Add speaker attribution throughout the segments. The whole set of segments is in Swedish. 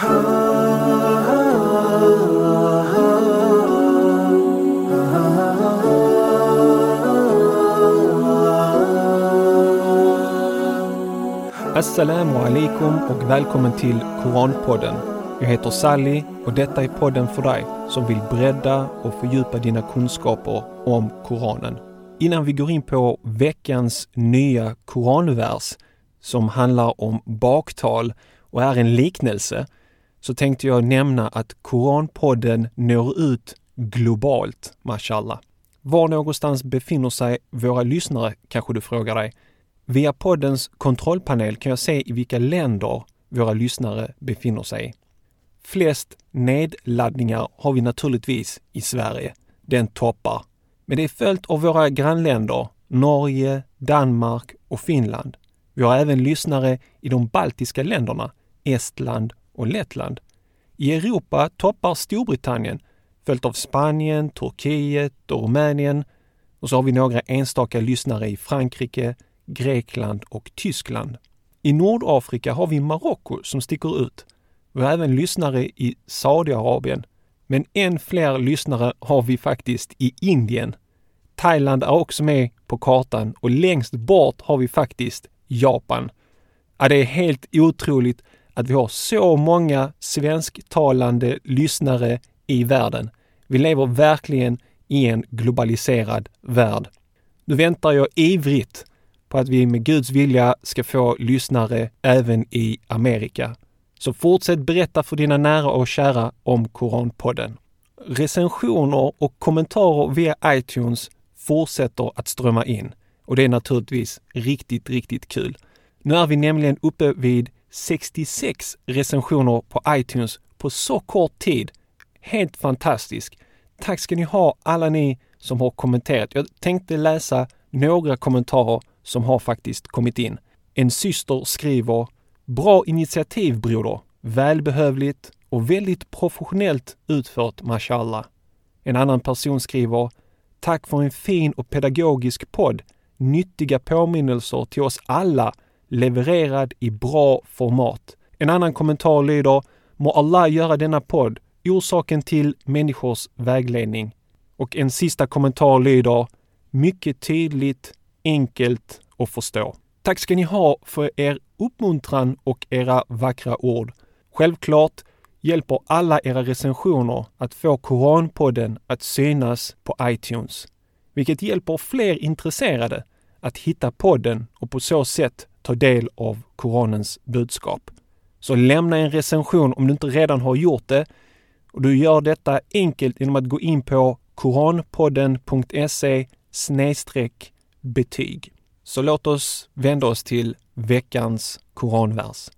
Speaker 1: Assalamu alaikum och välkommen till Koranpodden. Jag heter Sally och detta är podden för dig som vill bredda och fördjupa dina kunskaper om Koranen. Innan vi går in på veckans nya koranvers som handlar om baktal och är en liknelse så tänkte jag nämna att Koranpodden når ut globalt, mashallah. Var någonstans befinner sig våra lyssnare, kanske du frågar dig? Via poddens kontrollpanel kan jag se i vilka länder våra lyssnare befinner sig. Flest nedladdningar har vi naturligtvis i Sverige. Den toppar. Men det är följt av våra grannländer Norge, Danmark och Finland. Vi har även lyssnare i de baltiska länderna Estland och Lettland. I Europa toppar Storbritannien följt av Spanien, Turkiet och Rumänien. Och så har vi några enstaka lyssnare i Frankrike, Grekland och Tyskland. I Nordafrika har vi Marocko som sticker ut. Vi har även lyssnare i Saudiarabien. Men än fler lyssnare har vi faktiskt i Indien. Thailand är också med på kartan och längst bort har vi faktiskt Japan. Ja, det är helt otroligt att vi har så många svensktalande lyssnare i världen. Vi lever verkligen i en globaliserad värld. Nu väntar jag ivrigt på att vi med Guds vilja ska få lyssnare även i Amerika. Så fortsätt berätta för dina nära och kära om Koranpodden. Recensioner och kommentarer via iTunes fortsätter att strömma in och det är naturligtvis riktigt, riktigt kul. Nu är vi nämligen uppe vid 66 recensioner på iTunes på så kort tid. Helt fantastiskt! Tack ska ni ha alla ni som har kommenterat. Jag tänkte läsa några kommentarer som har faktiskt kommit in. En syster skriver Bra initiativ broder! Välbehövligt och väldigt professionellt utfört, mashallah. En annan person skriver Tack för en fin och pedagogisk podd. Nyttiga påminnelser till oss alla levererad i bra format. En annan kommentar lyder Må Allah göra denna podd orsaken till människors vägledning. Och en sista kommentar lyder Mycket tydligt, enkelt att förstå. Tack ska ni ha för er uppmuntran och era vackra ord. Självklart hjälper alla era recensioner att få Koranpodden att synas på iTunes, vilket hjälper fler intresserade att hitta podden och på så sätt ta del av Koranens budskap. Så lämna en recension om du inte redan har gjort det. Och du gör detta enkelt genom att gå in på koranpodden.se betyg. Så låt oss vända oss till veckans koranvers.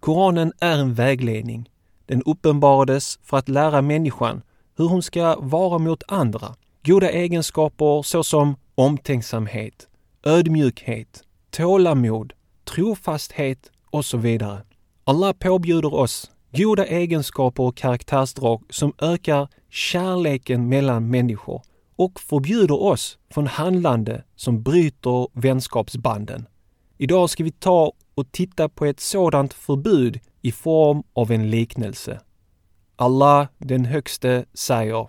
Speaker 1: Koranen är en vägledning. Den uppenbarades för att lära människan hur hon ska vara mot andra. Goda egenskaper såsom omtänksamhet, ödmjukhet, tålamod, trofasthet och så vidare. Allah påbjuder oss goda egenskaper och karaktärsdrag som ökar kärleken mellan människor och förbjuder oss från handlande som bryter vänskapsbanden. Idag ska vi ta och titta på ett sådant förbud i form av en liknelse. Allah den högste säger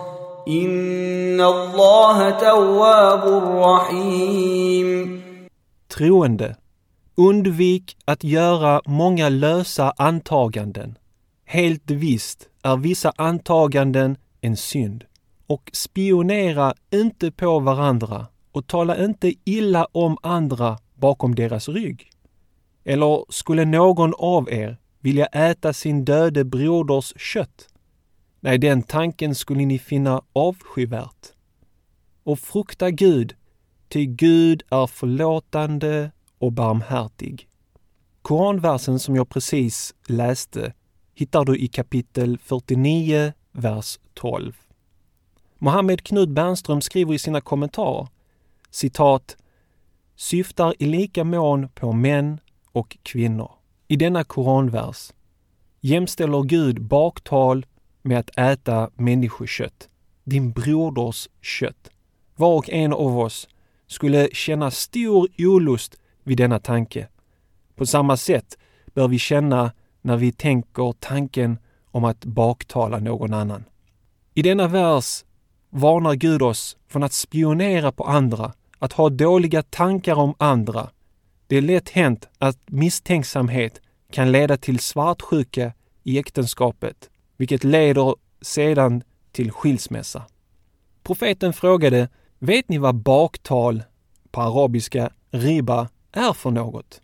Speaker 2: Inna Allah tawwabur rahim.
Speaker 1: Troende. Undvik att göra många lösa antaganden. Helt visst är vissa antaganden en synd. Och spionera inte på varandra och tala inte illa om andra bakom deras rygg. Eller skulle någon av er vilja äta sin döde broders kött? Nej, den tanken skulle ni finna avskyvärt. Och frukta Gud, ty Gud är förlåtande och barmhärtig. Koranversen som jag precis läste hittar du i kapitel 49, vers 12. Mohammed Knud Bernström skriver i sina kommentarer citat syftar i lika mån på män och kvinnor. I denna koranvers jämställer Gud baktal med att äta människokött, din broders kött. Var och en av oss skulle känna stor olust vid denna tanke. På samma sätt bör vi känna när vi tänker tanken om att baktala någon annan. I denna vers varnar Gud oss från att spionera på andra, att ha dåliga tankar om andra. Det är lätt hänt att misstänksamhet kan leda till svartsjuka i äktenskapet, vilket leder sedan till skilsmässa. Profeten frågade, vet ni vad baktal, på arabiska riba, är för något?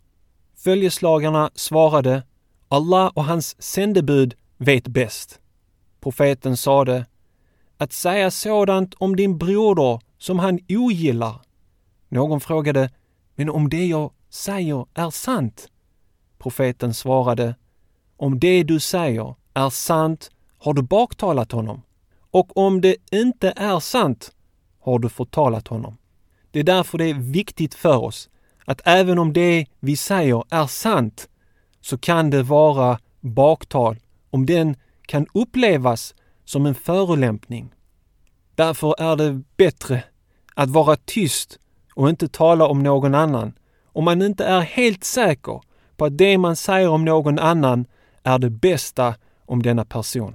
Speaker 1: Följeslagarna svarade, Allah och hans sändebud vet bäst. Profeten sade, att säga sådant om din broder som han ogillar. Någon frågade, men om det jag säger är sant? Profeten svarade, om det du säger är sant har du baktalat honom. Och om det inte är sant har du förtalat honom. Det är därför det är viktigt för oss att även om det vi säger är sant så kan det vara baktal om den kan upplevas som en förolämpning. Därför är det bättre att vara tyst och inte tala om någon annan om man inte är helt säker på att det man säger om någon annan är det bästa om denna person.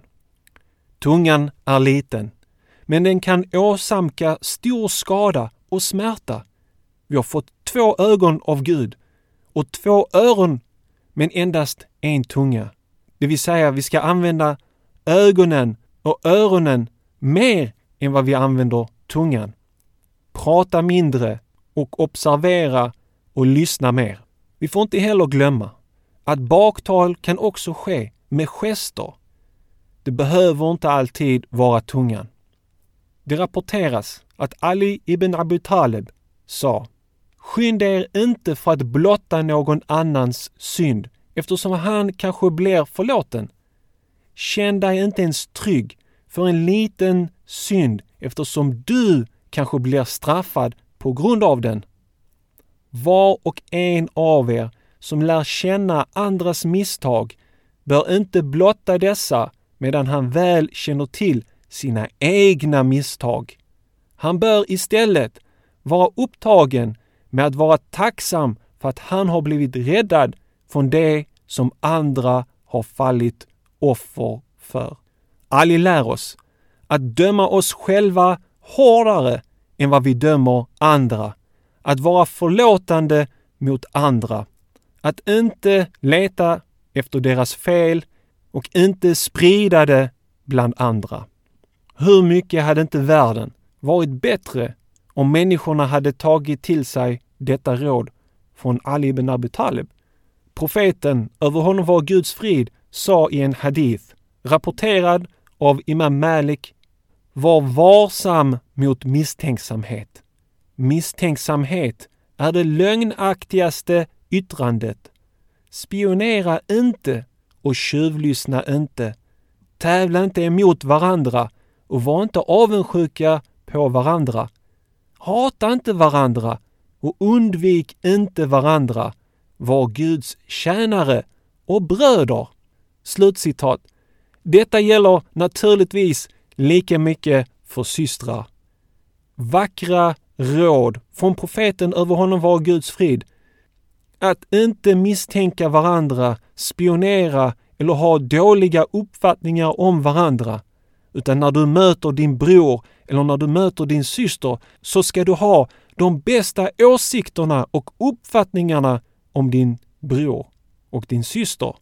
Speaker 1: Tungan är liten, men den kan åsamka stor skada och smärta. Vi har fått två ögon av Gud och två öron, men endast en tunga. Det vill säga, vi ska använda ögonen och öronen mer än vad vi använder tungan. Prata mindre och observera och lyssna mer. Vi får inte heller glömma att baktal kan också ske med gester. Det behöver inte alltid vara tungan. Det rapporteras att Ali ibn Abu Talib sa Skynda er inte för att blotta någon annans synd eftersom han kanske blir förlåten. Känn dig inte ens trygg för en liten synd eftersom du kanske blir straffad på grund av den. Var och en av er som lär känna andras misstag bör inte blotta dessa medan han väl känner till sina egna misstag. Han bör istället vara upptagen med att vara tacksam för att han har blivit räddad från det som andra har fallit offer för. Ali lär oss att döma oss själva hårdare än vad vi dömer andra. Att vara förlåtande mot andra. Att inte leta efter deras fel och inte sprida det bland andra. Hur mycket hade inte världen varit bättre om människorna hade tagit till sig detta råd från Ali ibn Abi Talib? Profeten, över honom var Guds frid, sa i en hadith, rapporterad av Imam Malik, var varsam mot misstänksamhet. Misstänksamhet är det lögnaktigaste yttrandet. Spionera inte och tjuvlyssna inte. Tävla inte emot varandra och var inte avundsjuka på varandra. Hata inte varandra och undvik inte varandra. Var Guds tjänare och bröder. Slutcitat. Detta gäller naturligtvis lika mycket för systrar. Vackra råd från profeten över honom var Guds frid. Att inte misstänka varandra, spionera eller ha dåliga uppfattningar om varandra. Utan när du möter din bror eller när du möter din syster så ska du ha de bästa åsikterna och uppfattningarna om din bror och din syster.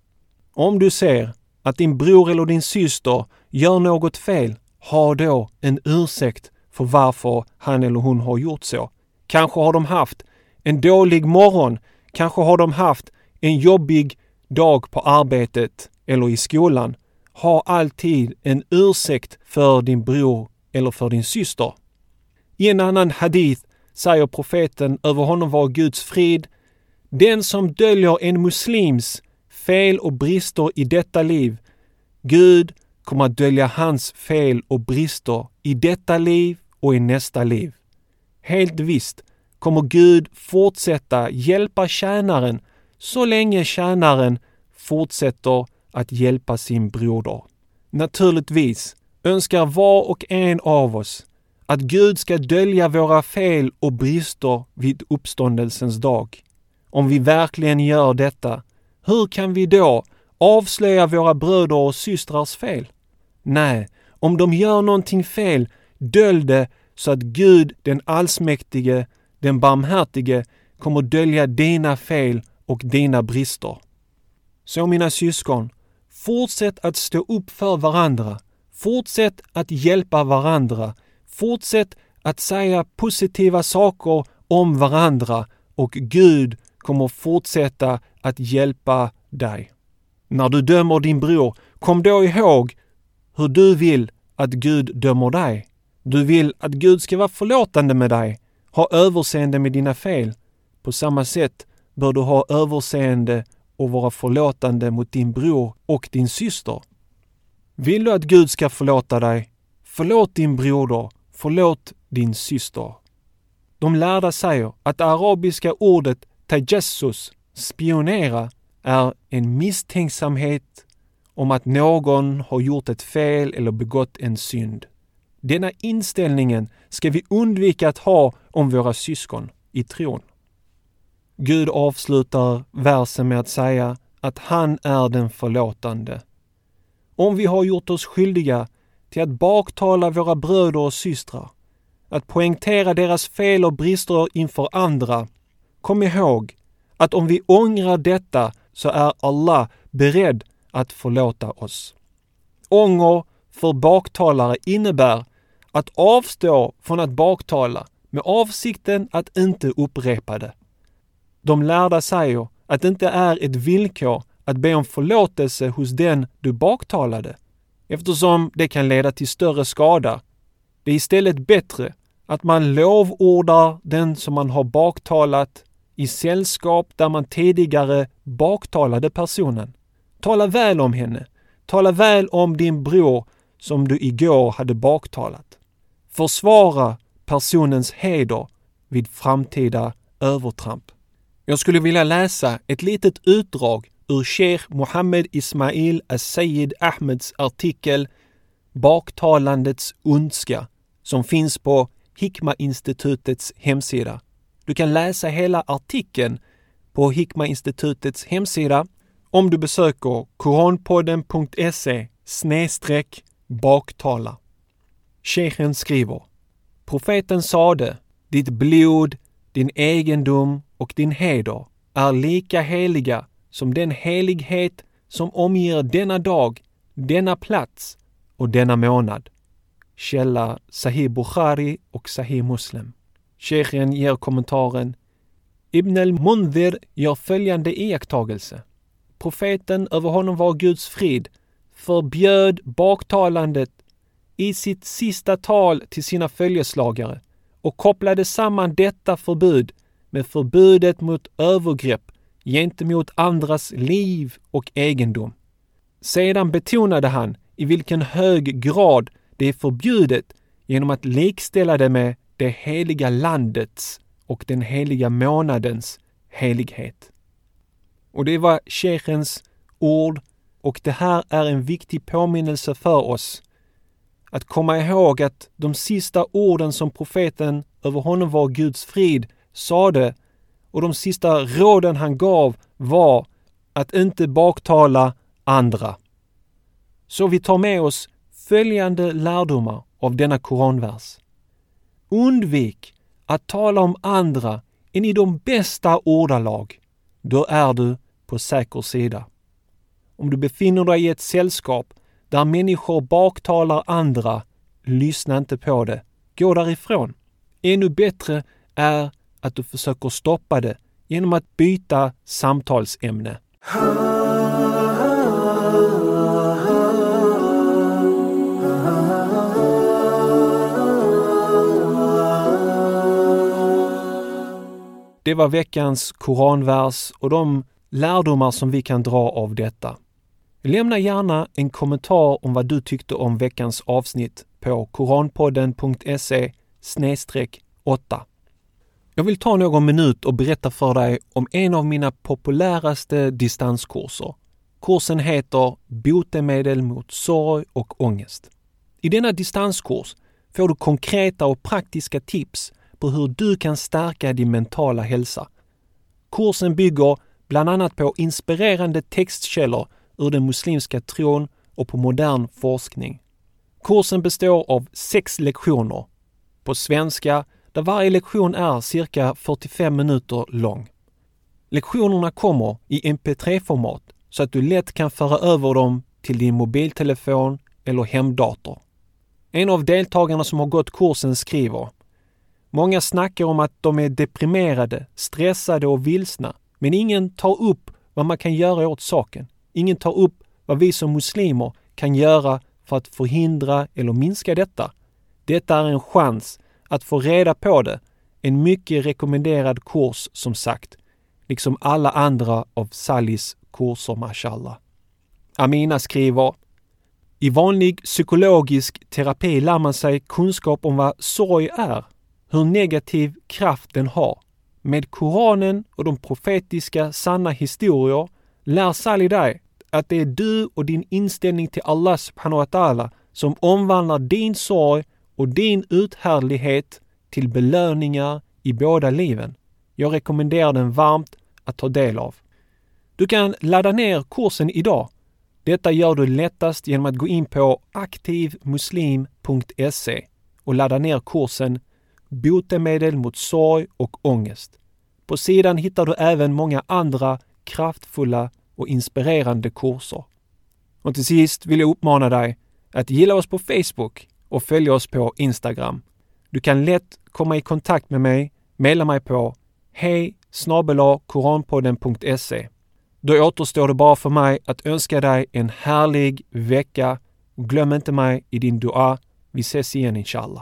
Speaker 1: Om du ser att din bror eller din syster gör något fel, ha då en ursäkt för varför han eller hon har gjort så. Kanske har de haft en dålig morgon, kanske har de haft en jobbig dag på arbetet eller i skolan. Ha alltid en ursäkt för din bror eller för din syster. I en annan hadith säger profeten över honom var Guds frid. Den som döljer en muslims fel och brister i detta liv Gud kommer att dölja hans fel och brister i detta liv och i nästa liv. Helt visst kommer Gud fortsätta hjälpa tjänaren så länge tjänaren fortsätter att hjälpa sin broder. Naturligtvis önskar var och en av oss att Gud ska dölja våra fel och brister vid uppståndelsens dag. Om vi verkligen gör detta, hur kan vi då avslöja våra bröder och systrars fel? Nej, om de gör någonting fel, dölj det så att Gud den allsmäktige, den barmhärtige, kommer dölja dina fel och dina brister. Så mina syskon, fortsätt att stå upp för varandra. Fortsätt att hjälpa varandra. Fortsätt att säga positiva saker om varandra och Gud kommer fortsätta att hjälpa dig. När du dömer din bror, kom då ihåg hur du vill att Gud dömer dig. Du vill att Gud ska vara förlåtande med dig, ha överseende med dina fel. På samma sätt bör du ha överseende och vara förlåtande mot din bror och din syster. Vill du att Gud ska förlåta dig? Förlåt din broder, förlåt din syster. De lärda säger att det arabiska ordet tajessus, spionera, är en misstänksamhet om att någon har gjort ett fel eller begått en synd. Denna inställningen ska vi undvika att ha om våra syskon i tron. Gud avslutar versen med att säga att han är den förlåtande. Om vi har gjort oss skyldiga till att baktala våra bröder och systrar, att poängtera deras fel och brister inför andra, kom ihåg att om vi ångrar detta så är Allah beredd att förlåta oss. Ånger för baktalare innebär att avstå från att baktala med avsikten att inte upprepa det. De lärda säger att det inte är ett villkor att be om förlåtelse hos den du baktalade, eftersom det kan leda till större skada. Det är istället bättre att man lovordar den som man har baktalat i sällskap där man tidigare baktalade personen. Tala väl om henne. Tala väl om din bror som du igår hade baktalat. Försvara personens heder vid framtida övertramp. Jag skulle vilja läsa ett litet utdrag ur Sheikh Mohammed Ismail As-Sayyid Ahmeds artikel Baktalandets ondska som finns på Hikma-institutets hemsida. Du kan läsa hela artikeln på Hikma-institutets hemsida om du besöker koranpodden.se snedstreck baktala. Sheikhen skriver Profeten sade, ditt blod, din egendom och din heder är lika heliga som den helighet som omger denna dag, denna plats och denna månad. Källa Sahih Bukhari och Sahih Muslim. Sheikhen ger kommentaren Ibn al-Mundhir gör följande iakttagelse. Profeten, över honom var Guds frid, förbjöd baktalandet i sitt sista tal till sina följeslagare och kopplade samman detta förbud med förbudet mot övergrepp gentemot andras liv och egendom. Sedan betonade han i vilken hög grad det är förbjudet genom att likställa det med det heliga landets och den heliga månadens helighet. Och det var sheikhens ord och det här är en viktig påminnelse för oss. Att komma ihåg att de sista orden som profeten, över honom var Guds frid, sade och de sista råden han gav var att inte baktala andra. Så vi tar med oss följande lärdomar av denna koranvers. Undvik att tala om andra än i de bästa ordalag. Då är du på säker sida. Om du befinner dig i ett sällskap där människor baktalar andra, lyssna inte på det. Gå därifrån. Ännu bättre är att du försöker stoppa det genom att byta samtalsämne. Det var veckans koranvers och de lärdomar som vi kan dra av detta. Lämna gärna en kommentar om vad du tyckte om veckans avsnitt på koranpodden.se 8. Jag vill ta någon minut och berätta för dig om en av mina populäraste distanskurser. Kursen heter Botemedel mot sorg och ångest. I denna distanskurs får du konkreta och praktiska tips på hur du kan stärka din mentala hälsa. Kursen bygger bland annat på inspirerande textkällor ur den muslimska tron och på modern forskning. Kursen består av sex lektioner på svenska där varje lektion är cirka 45 minuter lång. Lektionerna kommer i mp3-format så att du lätt kan föra över dem till din mobiltelefon eller hemdator. En av deltagarna som har gått kursen skriver Många snackar om att de är deprimerade, stressade och vilsna, men ingen tar upp vad man kan göra åt saken. Ingen tar upp vad vi som muslimer kan göra för att förhindra eller minska detta. Detta är en chans att få reda på det. En mycket rekommenderad kurs som sagt, liksom alla andra av Salis kurser mashallah. Amina skriver i vanlig psykologisk terapi lär man sig kunskap om vad sorg är, hur negativ kraft den har. Med Koranen och de profetiska sanna historier lär Sally dig att det är du och din inställning till Allah subhanahu wa ta'ala som omvandlar din sorg och din uthärdlighet till belöningar i båda liven. Jag rekommenderar den varmt att ta del av. Du kan ladda ner kursen idag. Detta gör du lättast genom att gå in på aktivmuslim.se och ladda ner kursen Botemedel mot sorg och ångest. På sidan hittar du även många andra kraftfulla och inspirerande kurser. Och till sist vill jag uppmana dig att gilla oss på Facebook och följa oss på Instagram. Du kan lätt komma i kontakt med mig, mejla mig på hej koranpodden.se. Då återstår det bara för mig att önska dig en härlig vecka. Glöm inte mig i din dua. Vi ses igen inshallah.